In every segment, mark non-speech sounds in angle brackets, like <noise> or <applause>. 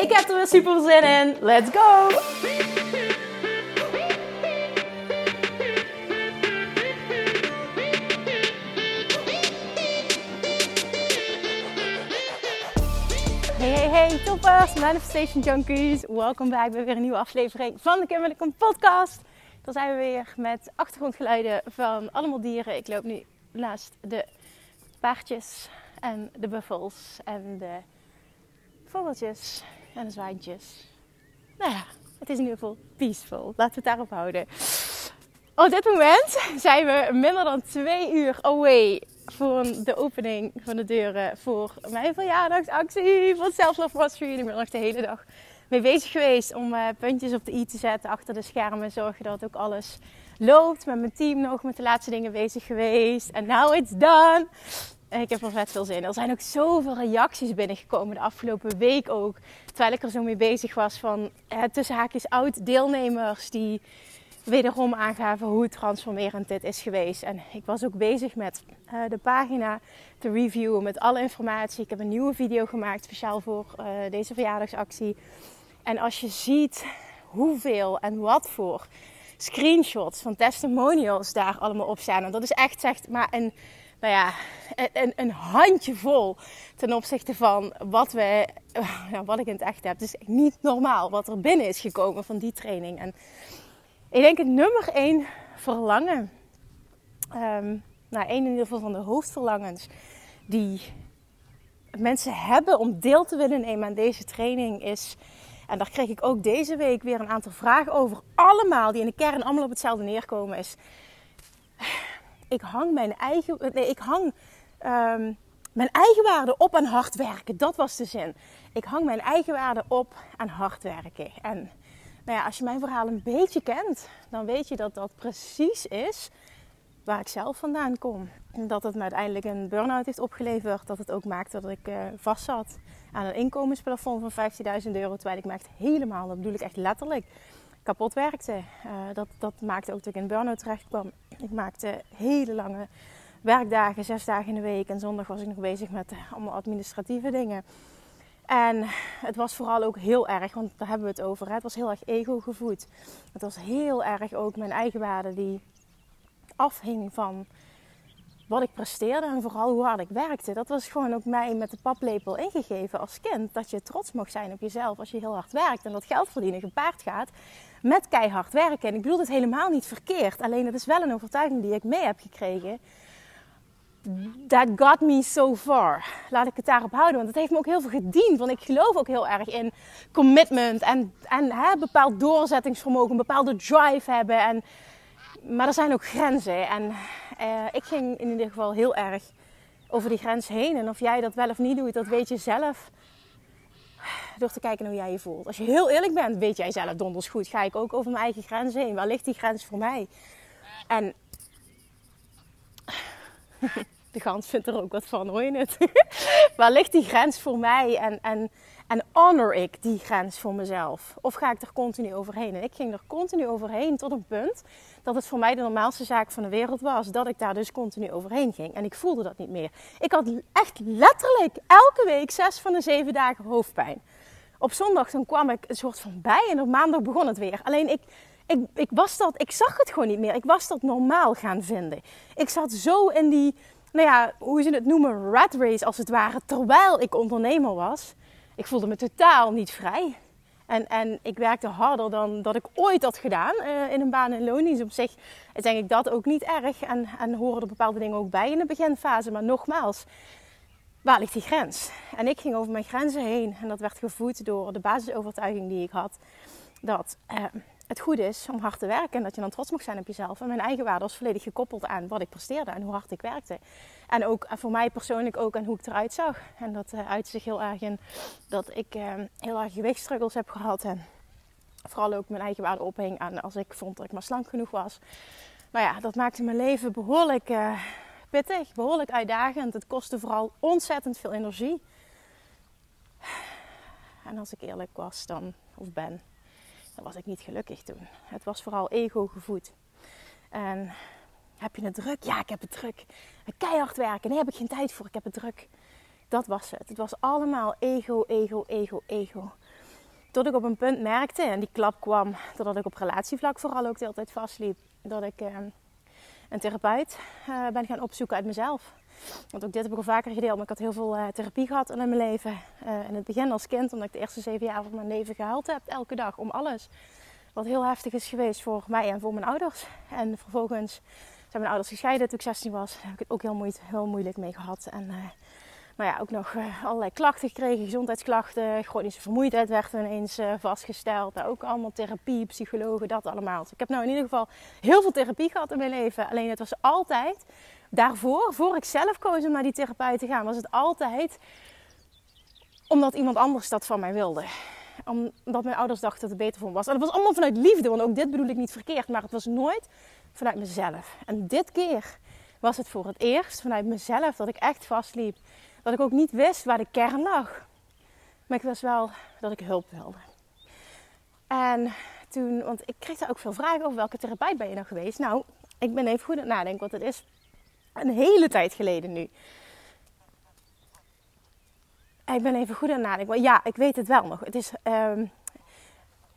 Ik heb er weer super zin in. Let's go! Hey, hey, hey, toppers, Manifestation Junkies. Welkom bij weer een nieuwe aflevering van de Kim podcast. Dan zijn we weer met achtergrondgeluiden van allemaal dieren. Ik loop nu naast de paardjes en de buffels en de vogeltjes en de zwijntjes. Nou ja, het is in ieder geval peaceful. Laten we het daarop houden. Op dit moment zijn we minder dan twee uur away voor de opening van de deuren voor mijn verjaardagsactie van Self Love Mastery. Ik ben nog de hele dag mee bezig geweest om uh, puntjes op de i te zetten achter de schermen. Zorgen dat ook alles loopt. Met mijn team nog met de laatste dingen bezig geweest. En now it's done. Ik heb er vet veel zin in. Er zijn ook zoveel reacties binnengekomen de afgelopen week ook. Terwijl ik er zo mee bezig was van tussen haakjes oud deelnemers die wederom aangaven hoe transformerend dit is geweest. En ik was ook bezig met de pagina te reviewen met alle informatie. Ik heb een nieuwe video gemaakt speciaal voor uh, deze verjaardagsactie. En als je ziet hoeveel en wat voor screenshots van testimonials daar allemaal op staan. En dat is echt zeg maar een, nou ja, een, een handjevol ten opzichte van wat, we, wat ik in het echt heb. Het is niet normaal wat er binnen is gekomen van die training. En ik denk het nummer één verlangen. Um, nou, één in ieder geval van de hoofdverlangens die mensen hebben om deel te willen nemen aan deze training is. En daar kreeg ik ook deze week weer een aantal vragen over. Allemaal die in de kern allemaal op hetzelfde neerkomen. Is. Ik hang mijn eigen. Nee, ik hang um, mijn eigen waarde op aan hard werken. Dat was de zin. Ik hang mijn eigen waarde op aan hard werken. En nou ja, als je mijn verhaal een beetje kent, dan weet je dat dat precies is waar ik zelf vandaan kom. Dat het me uiteindelijk een burn-out heeft opgeleverd. Dat het ook maakte dat ik uh, vast zat aan een inkomensplafond van 15.000 euro. Terwijl ik echt helemaal, dat bedoel ik echt letterlijk, kapot werkte. Uh, dat, dat maakte ook dat ik in burn-out terecht kwam. Ik maakte hele lange werkdagen, zes dagen in de week. En zondag was ik nog bezig met uh, allemaal administratieve dingen. En het was vooral ook heel erg, want daar hebben we het over. Hè? Het was heel erg ego gevoed. Het was heel erg ook mijn eigen waarde die afhing van wat ik presteerde en vooral hoe hard ik werkte. Dat was gewoon ook mij met de paplepel ingegeven als kind. Dat je trots mag zijn op jezelf als je heel hard werkt. En dat geld verdienen gepaard gaat met keihard werken. En ik bedoel het helemaal niet verkeerd. Alleen het is wel een overtuiging die ik mee heb gekregen. That got me so far. Laat ik het daarop houden. Want het heeft me ook heel veel gediend. Want ik geloof ook heel erg in commitment. En, en hè, bepaald doorzettingsvermogen. Een bepaalde drive hebben. En maar er zijn ook grenzen. En uh, ik ging in ieder geval heel erg over die grens heen. En of jij dat wel of niet doet, dat weet je zelf. Door te kijken hoe jij je voelt. Als je heel eerlijk bent, weet jij zelf donders goed. Ga ik ook over mijn eigen grens heen? Waar ligt die grens voor mij? En <laughs> de gans vindt er ook wat van, hoor je het? <laughs> Waar ligt die grens voor mij? En, en en honor ik die grens voor mezelf? Of ga ik er continu overheen? En ik ging er continu overheen tot een punt dat het voor mij de normaalste zaak van de wereld was. Dat ik daar dus continu overheen ging. En ik voelde dat niet meer. Ik had echt letterlijk elke week zes van de zeven dagen hoofdpijn. Op zondag dan kwam ik een soort van bij en op maandag begon het weer. Alleen ik, ik, ik, was dat, ik zag het gewoon niet meer. Ik was dat normaal gaan vinden. Ik zat zo in die, nou ja, hoe ze het noemen, rat race als het ware. Terwijl ik ondernemer was ik voelde me totaal niet vrij. En, en ik werkte harder dan dat ik ooit had gedaan uh, in een baan in loondienst. Op zich is denk ik dat ook niet erg. En, en horen er bepaalde dingen ook bij in de beginfase. Maar nogmaals, waar ligt die grens? En ik ging over mijn grenzen heen. En dat werd gevoed door de basisovertuiging die ik had. Dat uh, het goed is om hard te werken en dat je dan trots mag zijn op jezelf. En mijn eigen waarde was volledig gekoppeld aan wat ik presteerde en hoe hard ik werkte. En ook voor mij persoonlijk ook aan hoe ik eruit zag. En dat uh, uitte zich heel erg in dat ik uh, heel erg gewichtstruggles heb gehad. En vooral ook mijn eigen waarde ophing aan als ik vond dat ik maar slank genoeg was. Maar ja, dat maakte mijn leven behoorlijk pittig, behoorlijk uitdagend. Het kostte vooral ontzettend veel energie. En als ik eerlijk was dan, of ben, was ik niet gelukkig toen. Het was vooral ego gevoed. En heb je het druk? Ja, ik heb het druk. Keihard werken. Nee, heb ik geen tijd voor. Ik heb het druk. Dat was het. Het was allemaal ego, ego, ego, ego. Tot ik op een punt merkte, en die klap kwam doordat ik op relatievlak vooral ook de hele tijd vastliep, dat ik uh, een therapeut uh, ben gaan opzoeken uit mezelf. Want ook dit heb ik al vaker gedeeld, maar ik had heel veel uh, therapie gehad in mijn leven. in het begin als kind, omdat ik de eerste zeven jaar van mijn leven gehuild heb, elke dag, om alles. Wat heel heftig is geweest voor mij en voor mijn ouders. En vervolgens zijn mijn ouders gescheiden toen ik 16 was. Daar heb ik het ook heel, heel moeilijk mee gehad. En nou ja, ook nog uh, allerlei klachten gekregen, gezondheidsklachten. Chronische vermoeidheid werd ineens uh, vastgesteld. Nou, ook allemaal therapie, psychologen, dat allemaal. Dus ik heb nou in ieder geval heel veel therapie gehad in mijn leven. Alleen het was altijd daarvoor, voor ik zelf koos om naar die therapeut te gaan, was het altijd omdat iemand anders dat van mij wilde omdat mijn ouders dachten dat het beter voor me was. En dat was allemaal vanuit liefde, want ook dit bedoel ik niet verkeerd. Maar het was nooit vanuit mezelf. En dit keer was het voor het eerst vanuit mezelf dat ik echt vastliep. Dat ik ook niet wist waar de kern lag. Maar ik wist wel dat ik hulp wilde. En toen, want ik kreeg daar ook veel vragen over welke therapeut ben je nou geweest. Nou, ik ben even goed aan het nadenken, want het is een hele tijd geleden nu. Ik ben even goed aan het nadenken. ja, ik weet het wel nog. Het is, um,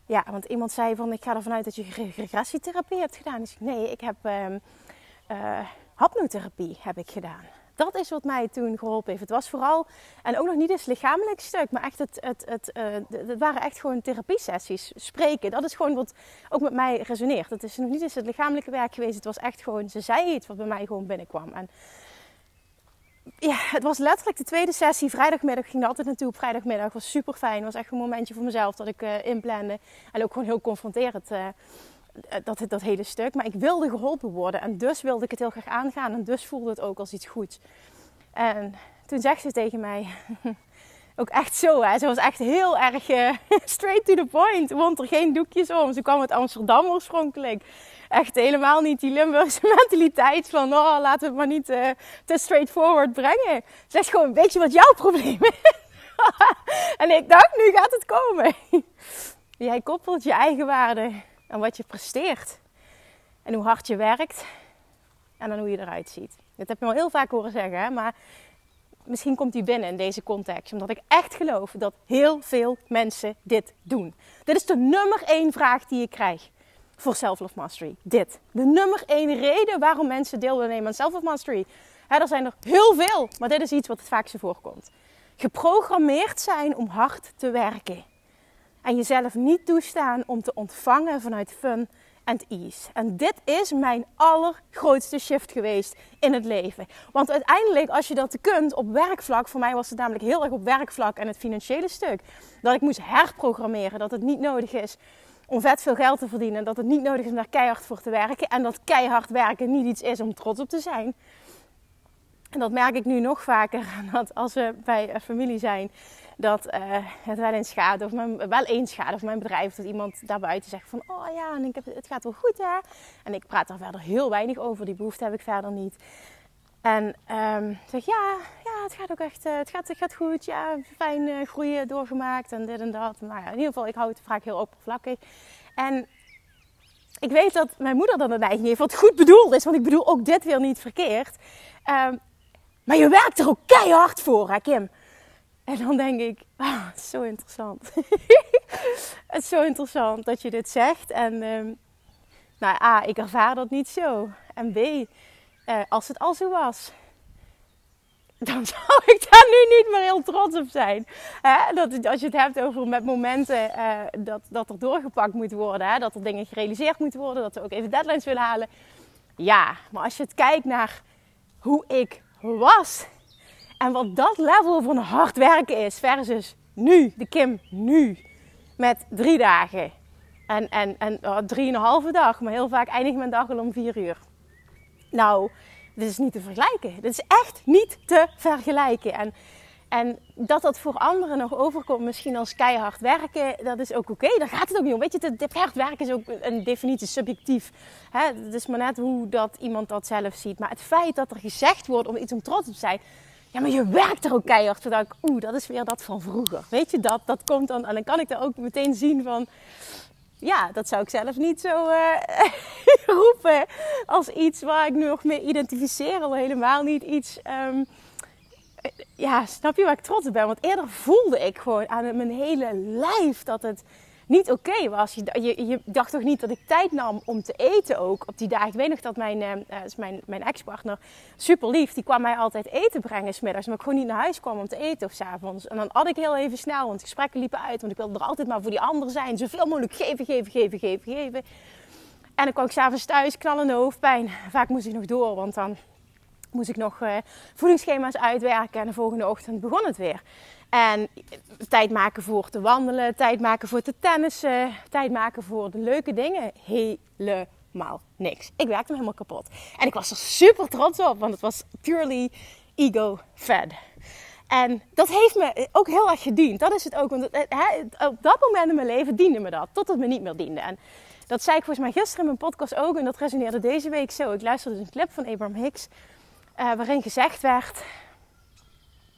ja, want iemand zei van, ik ga ervan uit dat je regressietherapie hebt gedaan. Dus nee, ik heb um, uh, hapnotherapie heb ik gedaan. Dat is wat mij toen geholpen heeft. Het was vooral, en ook nog niet eens lichamelijk stuk, maar echt het, het, het, uh, het waren echt gewoon therapiesessies. Spreken, dat is gewoon wat ook met mij resoneert. Het is nog niet eens het lichamelijke werk geweest. Het was echt gewoon, ze zei iets wat bij mij gewoon binnenkwam. En ja, het was letterlijk de tweede sessie. Vrijdagmiddag ging er altijd naartoe op vrijdagmiddag. Was super fijn. Was echt een momentje voor mezelf dat ik uh, inplande. En ook gewoon heel confronterend. Uh, dat, dat hele stuk. Maar ik wilde geholpen worden. En dus wilde ik het heel graag aangaan. En dus voelde het ook als iets goeds. En toen zegt ze tegen mij. <laughs> ook echt zo, hè. Ze was echt heel erg uh, <laughs> straight to the point. Wond er geen doekjes om. Ze kwam uit Amsterdam oorspronkelijk echt helemaal niet die Limburgse <laughs> mentaliteit van oh, laten we het maar niet uh, te straightforward brengen. Zeg gewoon, weet je wat jouw probleem is? en ik dacht, nu gaat het komen. Jij koppelt je eigen waarde aan wat je presteert. En hoe hard je werkt. En dan hoe je eruit ziet. Dat heb je al heel vaak horen zeggen, maar misschien komt die binnen in deze context. Omdat ik echt geloof dat heel veel mensen dit doen. Dit is de nummer één vraag die ik krijg voor Self-Love Mastery. Dit. De nummer één reden waarom mensen deel willen nemen aan Self-Love Mastery. Er zijn er heel veel, maar dit is iets wat het vaakste voorkomt. Geprogrammeerd zijn om hard te werken. En jezelf niet toestaan om te ontvangen vanuit fun en ease. En dit is mijn allergrootste shift geweest in het leven. Want uiteindelijk, als je dat kunt op werkvlak, voor mij was het namelijk heel erg op werkvlak en het financiële stuk, dat ik moest herprogrammeren, dat het niet nodig is om vet veel geld te verdienen. Dat het niet nodig is om daar keihard voor te werken. En dat keihard werken niet iets is om trots op te zijn. En dat merk ik nu nog vaker. <laughs> Dat als we bij familie zijn, dat uh, het wel eens gaat. Of mijn, wel eens gaat. Of mijn bedrijf, dat iemand daarbuiten zegt van... Oh ja, en ik heb, het gaat wel goed hè. En ik praat daar verder heel weinig over. Die behoefte heb ik verder niet. En um, zeg ja, ja, het gaat ook echt, uh, het, gaat, het gaat goed. Ja, fijn uh, groeien doorgemaakt en dit en dat. Maar ja, in ieder geval, ik hou het vaak heel oppervlakkig. En ik weet dat mijn moeder dan een heeft, wat goed bedoeld is. Want ik bedoel ook dit weer niet verkeerd. Um, maar je werkt er ook keihard voor, hè Kim? En dan denk ik, oh, het is zo interessant. <laughs> het is zo interessant dat je dit zegt. En um, nou A, ik ervaar dat niet zo. En B, uh, als het al zo was, dan <laughs> zou ik daar nu niet meer heel trots op zijn. Dat, als je het hebt over met momenten uh, dat, dat er doorgepakt moet worden, hè? dat er dingen gerealiseerd moeten worden, dat we ook even deadlines willen halen. Ja, maar als je het kijkt naar hoe ik was en wat dat level van hard werken is versus nu, de Kim nu, met drie dagen En, en, en oh, drieënhalve dag, maar heel vaak eindigt mijn dag al om vier uur. Nou, dit is niet te vergelijken. Dit is echt niet te vergelijken. En, en dat dat voor anderen nog overkomt, misschien als keihard werken, dat is ook oké. Daar gaat het ook niet om. Weet je, het keihard werken is ook een definitie subjectief. Hè? Het is maar net hoe dat iemand dat zelf ziet. Maar het feit dat er gezegd wordt om iets om trots op te zijn. Ja, maar je werkt er ook keihard. Dan ik, oeh, dat is weer dat van vroeger. Weet je, dat, dat komt dan. En dan kan ik er ook meteen zien van ja, dat zou ik zelf niet zo uh, <laughs> roepen als iets waar ik nu nog mee identificeer. Al helemaal niet iets. Um, ja, snap je waar ik trots op ben? Want eerder voelde ik gewoon aan mijn hele lijf dat het niet oké was. Je, je, dacht toch niet dat ik tijd nam om te eten ook op die dagen. Ik weet nog dat mijn, uh, mijn, mijn ex-partner, super lief, die kwam mij altijd eten brengen smiddags. Maar ik gewoon niet naar huis kwam om te eten of s avonds. En dan had ik heel even snel, want gesprekken liepen uit. Want ik wilde er altijd maar voor die ander zijn. Zoveel mogelijk geven, geven, geven, geven, geven. En dan kwam ik s'avonds thuis, knallende hoofdpijn. Vaak moest ik nog door, want dan moest ik nog uh, voedingsschema's uitwerken. En de volgende ochtend begon het weer. En tijd maken voor te wandelen, tijd maken voor te tennissen, tijd maken voor de leuke dingen. Helemaal niks. Ik werkte me helemaal kapot. En ik was er super trots op, want het was purely ego-fed. En dat heeft me ook heel erg gediend. Dat is het ook. Want op dat moment in mijn leven diende me dat. Tot het me niet meer diende. En dat zei ik volgens mij gisteren in mijn podcast ook. En dat resoneerde deze week zo. Ik luisterde dus een clip van Abraham Hicks. Uh, waarin gezegd werd...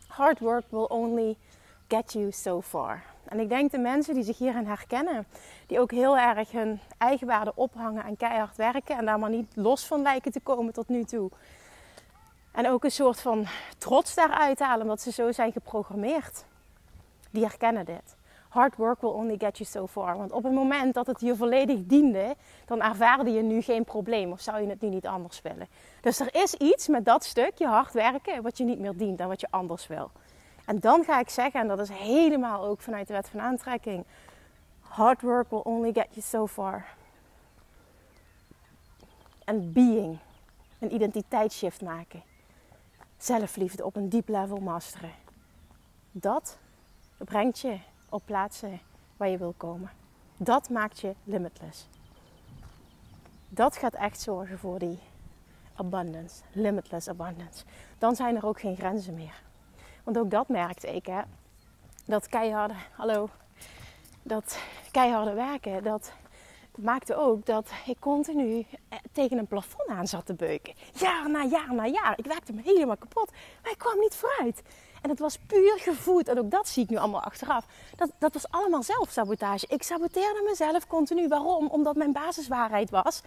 Hard work will only get you so far. En ik denk de mensen die zich hierin herkennen, die ook heel erg hun eigen waarde ophangen en keihard werken en daar maar niet los van lijken te komen tot nu toe. En ook een soort van trots daaruit halen omdat ze zo zijn geprogrammeerd. Die herkennen dit. Hard work will only get you so far. Want op het moment dat het je volledig diende, dan ervaarde je nu geen probleem. Of zou je het nu niet anders willen? Dus er is iets met dat stukje hard werken wat je niet meer dient en wat je anders wil. En dan ga ik zeggen, en dat is helemaal ook vanuit de wet van aantrekking: hard work will only get you so far. En being, een identiteitsshift maken. Zelfliefde op een diep level masteren. Dat brengt je op plaatsen waar je wil komen. Dat maakt je limitless. Dat gaat echt zorgen voor die abundance, limitless abundance. Dan zijn er ook geen grenzen meer. Want ook dat merkte ik, hè. Dat keiharde, hallo, dat keiharde werken, dat maakte ook dat ik continu eh, tegen een plafond aan zat te beuken. Jaar na jaar na jaar. Ik werkte me helemaal kapot, maar ik kwam niet vooruit. En het was puur gevoed. En ook dat zie ik nu allemaal achteraf. Dat, dat was allemaal zelfsabotage. Ik saboteerde mezelf continu. Waarom? Omdat mijn basiswaarheid was: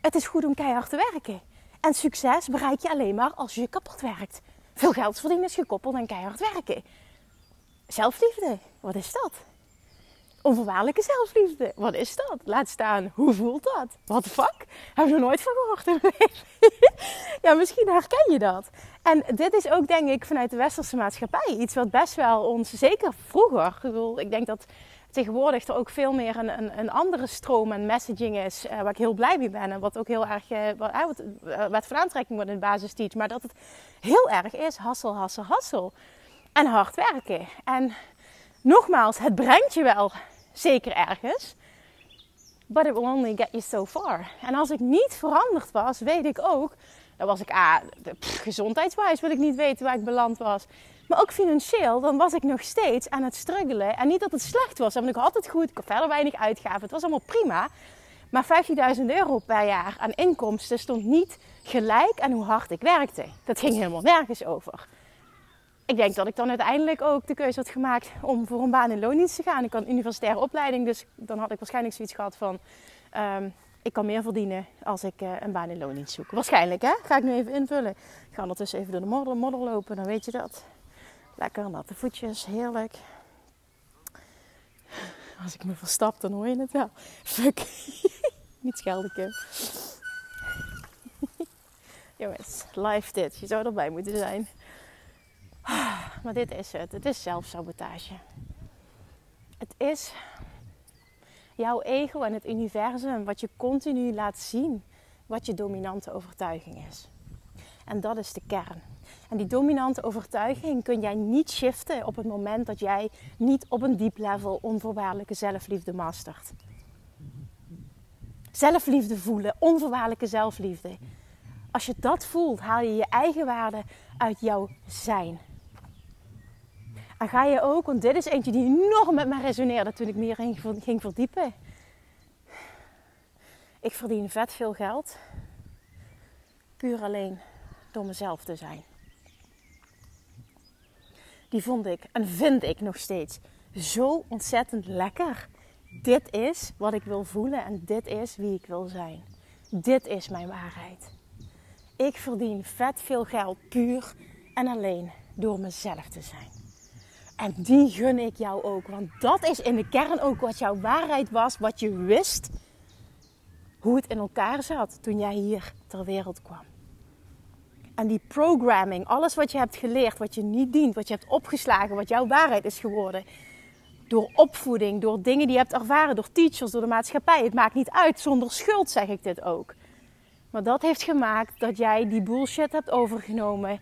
het is goed om keihard te werken. En succes bereik je alleen maar als je kapot werkt. Veel geld verdienen is gekoppeld aan keihard werken. Zelfliefde, wat is dat? Onvoorwaardelijke zelfliefde, wat is dat? Laat staan, hoe voelt dat? Wat fuck? Heb je er nooit van gehoord? <laughs> ja, misschien herken je dat. En dit is ook, denk ik, vanuit de westerse maatschappij iets wat best wel ons, zeker vroeger, ik denk dat tegenwoordig er ook veel meer een, een, een andere stroom en messaging is. Uh, waar ik heel blij mee ben. En wat ook heel erg, uh, wat, uh, wat van aantrekking wordt in de basis teach. Maar dat het heel erg is hassel, hassel, hassel. En hard werken. En nogmaals, het brengt je wel zeker ergens. But it will only get you so far. En als ik niet veranderd was, weet ik ook. Dan was ik, ah, gezondheidswijs wil ik niet weten waar ik beland was. Maar ook financieel, dan was ik nog steeds aan het struggelen. En niet dat het slecht was, ben ik altijd goed. Ik had verder weinig uitgaven. Het was allemaal prima. Maar 15.000 euro per jaar aan inkomsten stond niet gelijk aan hoe hard ik werkte. Dat ging helemaal nergens over. Ik denk dat ik dan uiteindelijk ook de keuze had gemaakt om voor een baan in loondienst te gaan. Ik had een universitaire opleiding, dus dan had ik waarschijnlijk zoiets gehad van... Ehm, ik kan meer verdienen als ik uh, een baan in loondienst zoek. Waarschijnlijk, hè? Ga ik nu even invullen. Ik ga ondertussen even door de modder, modder lopen, dan weet je dat. Lekker natte voetjes, heerlijk. Als ik me verstap, dan hoor je het wel. Fuck. <laughs> Niet schelden, <laughs> Jongens, live dit. Je zou erbij moeten zijn. Maar dit is het. Het is zelfsabotage. Het is jouw ego en het universum wat je continu laat zien wat je dominante overtuiging is. En dat is de kern. En die dominante overtuiging kun jij niet shiften op het moment dat jij niet op een diep level onvoorwaardelijke zelfliefde mastert. zelfliefde voelen, onvoorwaardelijke zelfliefde. Als je dat voelt, haal je je eigen waarde uit jouw zijn. En ga je ook, want dit is eentje die enorm met me resoneerde toen ik meer ging verdiepen. Ik verdien vet veel geld. Puur alleen door mezelf te zijn. Die vond ik en vind ik nog steeds zo ontzettend lekker. Dit is wat ik wil voelen en dit is wie ik wil zijn. Dit is mijn waarheid. Ik verdien vet veel geld puur en alleen door mezelf te zijn. En die gun ik jou ook, want dat is in de kern ook wat jouw waarheid was, wat je wist, hoe het in elkaar zat toen jij hier ter wereld kwam. En die programming, alles wat je hebt geleerd, wat je niet dient, wat je hebt opgeslagen, wat jouw waarheid is geworden. Door opvoeding, door dingen die je hebt ervaren, door teachers, door de maatschappij. Het maakt niet uit, zonder schuld zeg ik dit ook. Maar dat heeft gemaakt dat jij die bullshit hebt overgenomen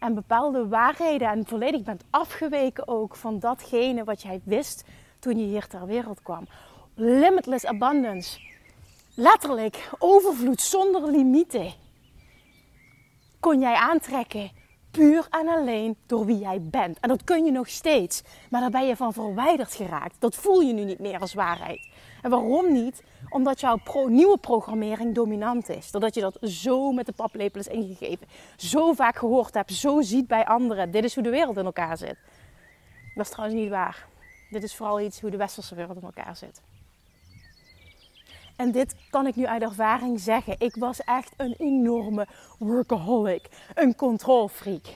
en bepaalde waarheden en volledig bent afgeweken ook van datgene wat jij wist toen je hier ter wereld kwam. Limitless abundance. Letterlijk overvloed zonder limieten kon jij aantrekken. Puur en alleen door wie jij bent. En dat kun je nog steeds. Maar daar ben je van verwijderd geraakt. Dat voel je nu niet meer als waarheid. En waarom niet? Omdat jouw pro nieuwe programmering dominant is. Doordat je dat zo met de paplepel is ingegeven. Zo vaak gehoord hebt. Zo ziet bij anderen. Dit is hoe de wereld in elkaar zit. Dat is trouwens niet waar. Dit is vooral iets hoe de westerse wereld in elkaar zit. En dit kan ik nu uit ervaring zeggen. Ik was echt een enorme workaholic. Een controlfreak.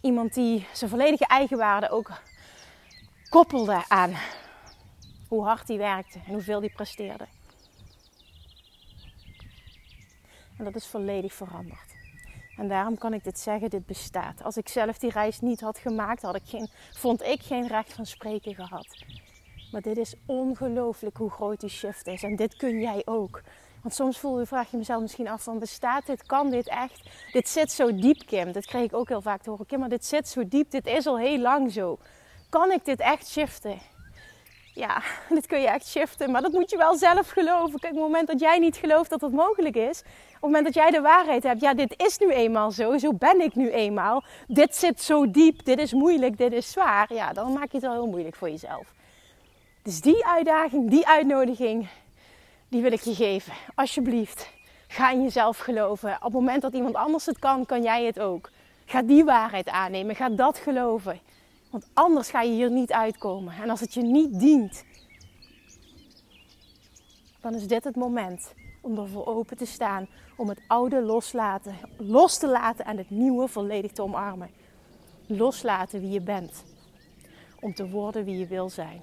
Iemand die zijn volledige eigenwaarde ook koppelde aan hoe hard hij werkte en hoeveel hij presteerde. En dat is volledig veranderd. En daarom kan ik dit zeggen, dit bestaat. Als ik zelf die reis niet had gemaakt, had ik geen, vond ik geen recht van spreken gehad. Maar dit is ongelooflijk hoe groot die shift is. En dit kun jij ook. Want soms voel je, vraag je mezelf misschien af van bestaat dit? Kan dit echt? Dit zit zo diep, Kim. Dat kreeg ik ook heel vaak te horen. Kim, maar dit zit zo diep. Dit is al heel lang zo. Kan ik dit echt shiften? Ja, <laughs> dit kun je echt shiften. Maar dat moet je wel zelf geloven. Kijk, op het moment dat jij niet gelooft dat het mogelijk is. Op het moment dat jij de waarheid hebt. Ja, dit is nu eenmaal zo. Zo ben ik nu eenmaal. Dit zit zo diep. Dit is moeilijk. Dit is zwaar. Ja, dan maak je het wel heel moeilijk voor jezelf. Dus die uitdaging, die uitnodiging, die wil ik je geven. Alsjeblieft, ga in jezelf geloven. Op het moment dat iemand anders het kan, kan jij het ook. Ga die waarheid aannemen. Ga dat geloven. Want anders ga je hier niet uitkomen. En als het je niet dient, dan is dit het moment om ervoor open te staan. Om het oude loslaten, los te laten en het nieuwe volledig te omarmen. Loslaten wie je bent. Om te worden wie je wil zijn.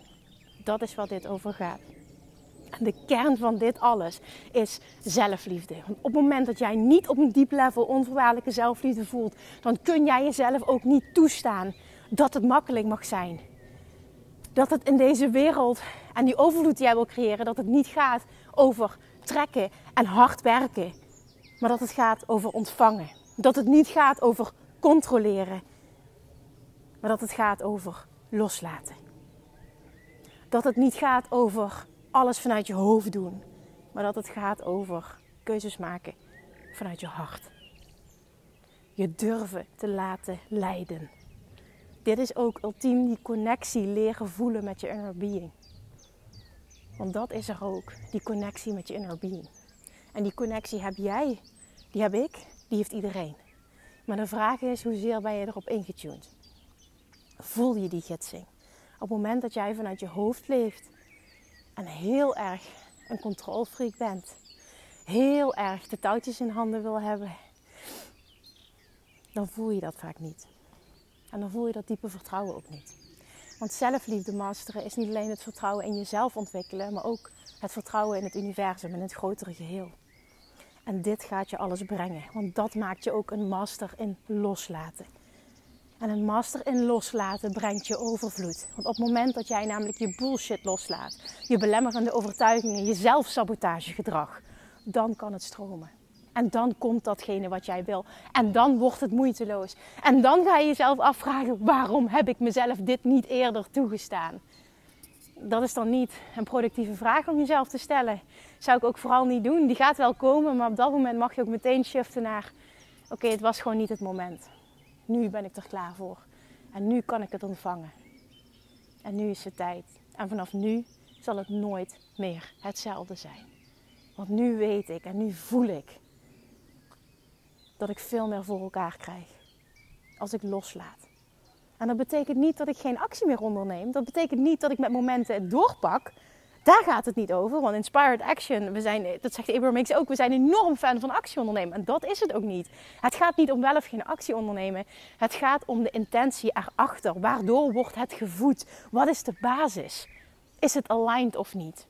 Dat is wat dit over gaat. En de kern van dit alles is zelfliefde. Want op het moment dat jij niet op een diep level onvoorwaardelijke zelfliefde voelt, dan kun jij jezelf ook niet toestaan dat het makkelijk mag zijn. Dat het in deze wereld en die overvloed die jij wil creëren, dat het niet gaat over trekken en hard werken, maar dat het gaat over ontvangen. Dat het niet gaat over controleren, maar dat het gaat over loslaten. Dat het niet gaat over alles vanuit je hoofd doen, maar dat het gaat over keuzes maken vanuit je hart. Je durven te laten leiden. Dit is ook ultiem die connectie leren voelen met je inner being. Want dat is er ook, die connectie met je inner being. En die connectie heb jij, die heb ik, die heeft iedereen. Maar de vraag is, hoezeer ben je erop ingetuned? Voel je die gidsing? Op het moment dat jij vanuit je hoofd leeft en heel erg een controlfreak bent, heel erg de touwtjes in handen wil hebben, dan voel je dat vaak niet. En dan voel je dat diepe vertrouwen ook niet. Want zelfliefde masteren is niet alleen het vertrouwen in jezelf ontwikkelen, maar ook het vertrouwen in het universum en het grotere geheel. En dit gaat je alles brengen, want dat maakt je ook een master in loslaten. En een master in loslaten brengt je overvloed. Want op het moment dat jij namelijk je bullshit loslaat, je belemmerende overtuigingen, je zelfsabotagegedrag, dan kan het stromen. En dan komt datgene wat jij wil. En dan wordt het moeiteloos. En dan ga je jezelf afvragen: waarom heb ik mezelf dit niet eerder toegestaan? Dat is dan niet een productieve vraag om jezelf te stellen. Zou ik ook vooral niet doen. Die gaat wel komen, maar op dat moment mag je ook meteen shiften naar: oké, het was gewoon niet het moment. Nu ben ik er klaar voor. En nu kan ik het ontvangen. En nu is het tijd. En vanaf nu zal het nooit meer hetzelfde zijn. Want nu weet ik en nu voel ik dat ik veel meer voor elkaar krijg. Als ik loslaat. En dat betekent niet dat ik geen actie meer onderneem. Dat betekent niet dat ik met momenten het doorpak. Daar gaat het niet over. Want inspired action, we zijn, dat zegt Abraham ook, we zijn enorm fan van actie ondernemen. En dat is het ook niet. Het gaat niet om wel of geen actie ondernemen. Het gaat om de intentie erachter. Waardoor wordt het gevoed? Wat is de basis? Is het aligned of niet?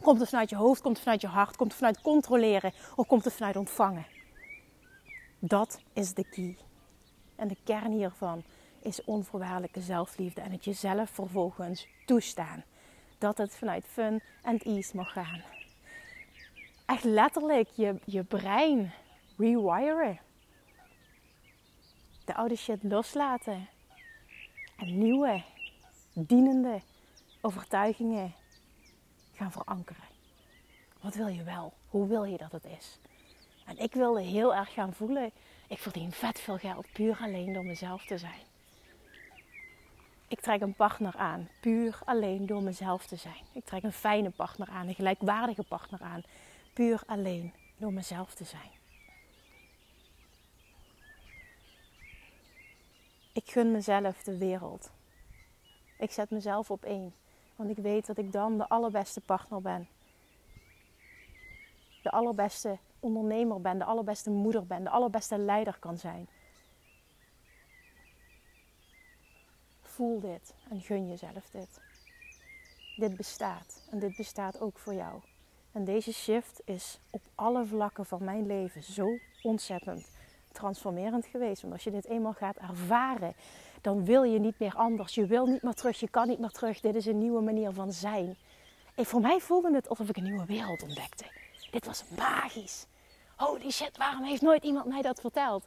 Komt het vanuit je hoofd, komt het vanuit je hart, komt het vanuit controleren of komt het vanuit ontvangen? Dat is de key. En de kern hiervan is onvoorwaardelijke zelfliefde en het jezelf vervolgens toestaan. Dat het vanuit fun en ease mag gaan. Echt letterlijk je, je brein rewiren. De oude shit loslaten. En nieuwe, dienende overtuigingen gaan verankeren. Wat wil je wel? Hoe wil je dat het is? En ik wilde heel erg gaan voelen, ik verdien vet veel geld puur alleen door mezelf te zijn. Ik trek een partner aan, puur alleen door mezelf te zijn. Ik trek een fijne partner aan, een gelijkwaardige partner aan, puur alleen door mezelf te zijn. Ik gun mezelf de wereld. Ik zet mezelf op één, want ik weet dat ik dan de allerbeste partner ben. De allerbeste ondernemer ben, de allerbeste moeder ben, de allerbeste leider kan zijn. Voel dit en gun jezelf dit. Dit bestaat en dit bestaat ook voor jou. En deze shift is op alle vlakken van mijn leven zo ontzettend transformerend geweest. Want als je dit eenmaal gaat ervaren, dan wil je niet meer anders. Je wil niet meer terug, je kan niet meer terug. Dit is een nieuwe manier van zijn. En voor mij voelde het alsof ik een nieuwe wereld ontdekte. Dit was magisch. Holy shit, waarom heeft nooit iemand mij dat verteld?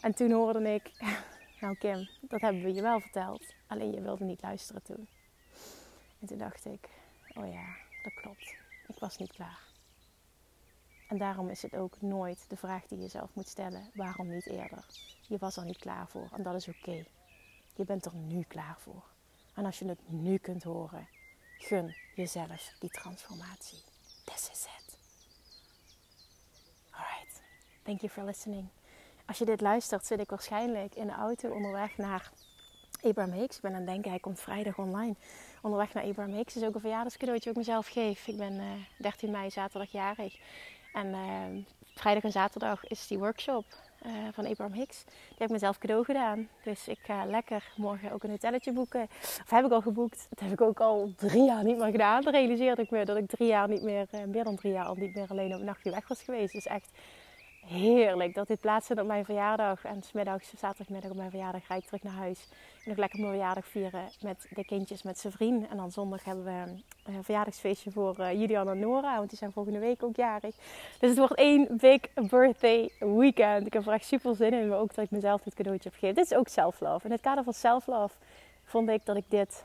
En toen hoorde ik, <laughs> nou Kim, dat hebben we je wel verteld. Alleen je wilde niet luisteren toen. En toen dacht ik, oh ja, dat klopt. Ik was niet klaar. En daarom is het ook nooit de vraag die je zelf moet stellen: waarom niet eerder? Je was er niet klaar voor en dat is oké. Je bent er nu klaar voor. En als je het nu kunt horen, gun jezelf die transformatie. This is it. Thank you for listening. Als je dit luistert, zit ik waarschijnlijk in de auto onderweg naar Abraham Hicks. Ik ben aan het denken, hij komt vrijdag online. Onderweg naar Abraham Hicks is ook een verjaardagscadeautje ook mezelf geef. Ik ben uh, eh, 13 mei zaterdag jarig. En uh, vrijdag en zaterdag is die workshop uh, van Abraham Hicks. Die heb ik mezelf cadeau gedaan. Dus ik ga lekker morgen ook een hotelletje boeken. Of heb ik al geboekt. Dat heb ik ook al drie jaar niet meer gedaan. Dan realiseerde ik me dat ik drie jaar niet meer, meer dan drie jaar al niet meer alleen op een nachtje weg was geweest. Dus echt heerlijk dat dit plaatsvindt op mijn verjaardag. En smiddags, zaterdagmiddag op mijn verjaardag, ga ik terug naar huis. En nog lekker mijn verjaardag vieren met de kindjes, met zijn vriend. En dan zondag hebben we een verjaardagsfeestje voor uh, Julian en Nora. Want die zijn volgende week ook jarig. Dus het wordt één big birthday weekend. Ik heb er echt super zin in. Maar ook dat ik mezelf dit cadeautje heb gegeven. Dit is ook self-love. In het kader van self-love vond ik dat ik dit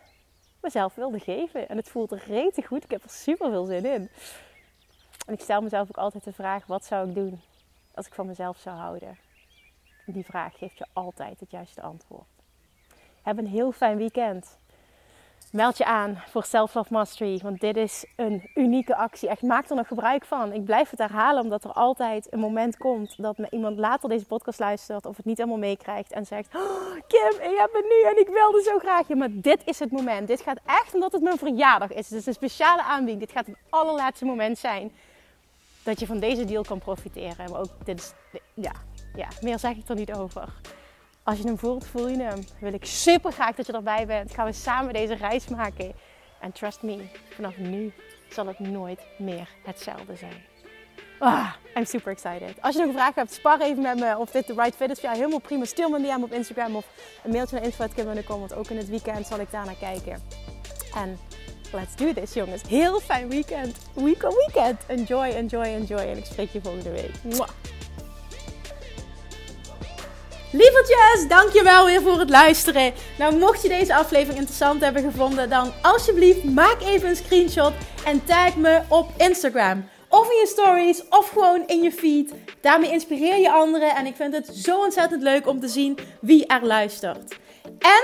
mezelf wilde geven. En het voelt rete goed. Ik heb er super veel zin in. En ik stel mezelf ook altijd de vraag: wat zou ik doen als ik van mezelf zou houden? Die vraag geeft je altijd het juiste antwoord. Heb een heel fijn weekend. Meld je aan voor Self Love Mastery, want dit is een unieke actie. Echt, maak er nog gebruik van. Ik blijf het herhalen, omdat er altijd een moment komt dat iemand later deze podcast luistert of het niet helemaal meekrijgt en zegt: oh, Kim, ik heb het nu en ik wilde zo graag. Ja, maar dit is het moment. Dit gaat echt omdat het mijn verjaardag is. Het is een speciale aanbieding. Dit gaat het allerlaatste moment zijn dat je van deze deal kan profiteren. Maar ook, dit is, ja, ja, meer zeg ik er niet over. Als je hem voelt, voel je hem. Wil ik super graag dat je erbij bent. Gaan we samen deze reis maken. En trust me, vanaf nu zal het nooit meer hetzelfde zijn. Ah, I'm super excited. Als je nog vraag hebt, spar even met me of dit de right fit is. Ja, helemaal prima. Stuur me een op Instagram of een mailtje naar info.kim.com. Want ook in het weekend zal ik daar naar kijken. En let's do this, jongens. Heel fijn weekend. Week weekend. Enjoy, enjoy, enjoy. En ik spreek je volgende week. Mwah. Lievertjes, dankjewel weer voor het luisteren. Nou, mocht je deze aflevering interessant hebben gevonden, dan alsjeblieft maak even een screenshot en tag me op Instagram. Of in je stories, of gewoon in je feed. Daarmee inspireer je anderen en ik vind het zo ontzettend leuk om te zien wie er luistert. En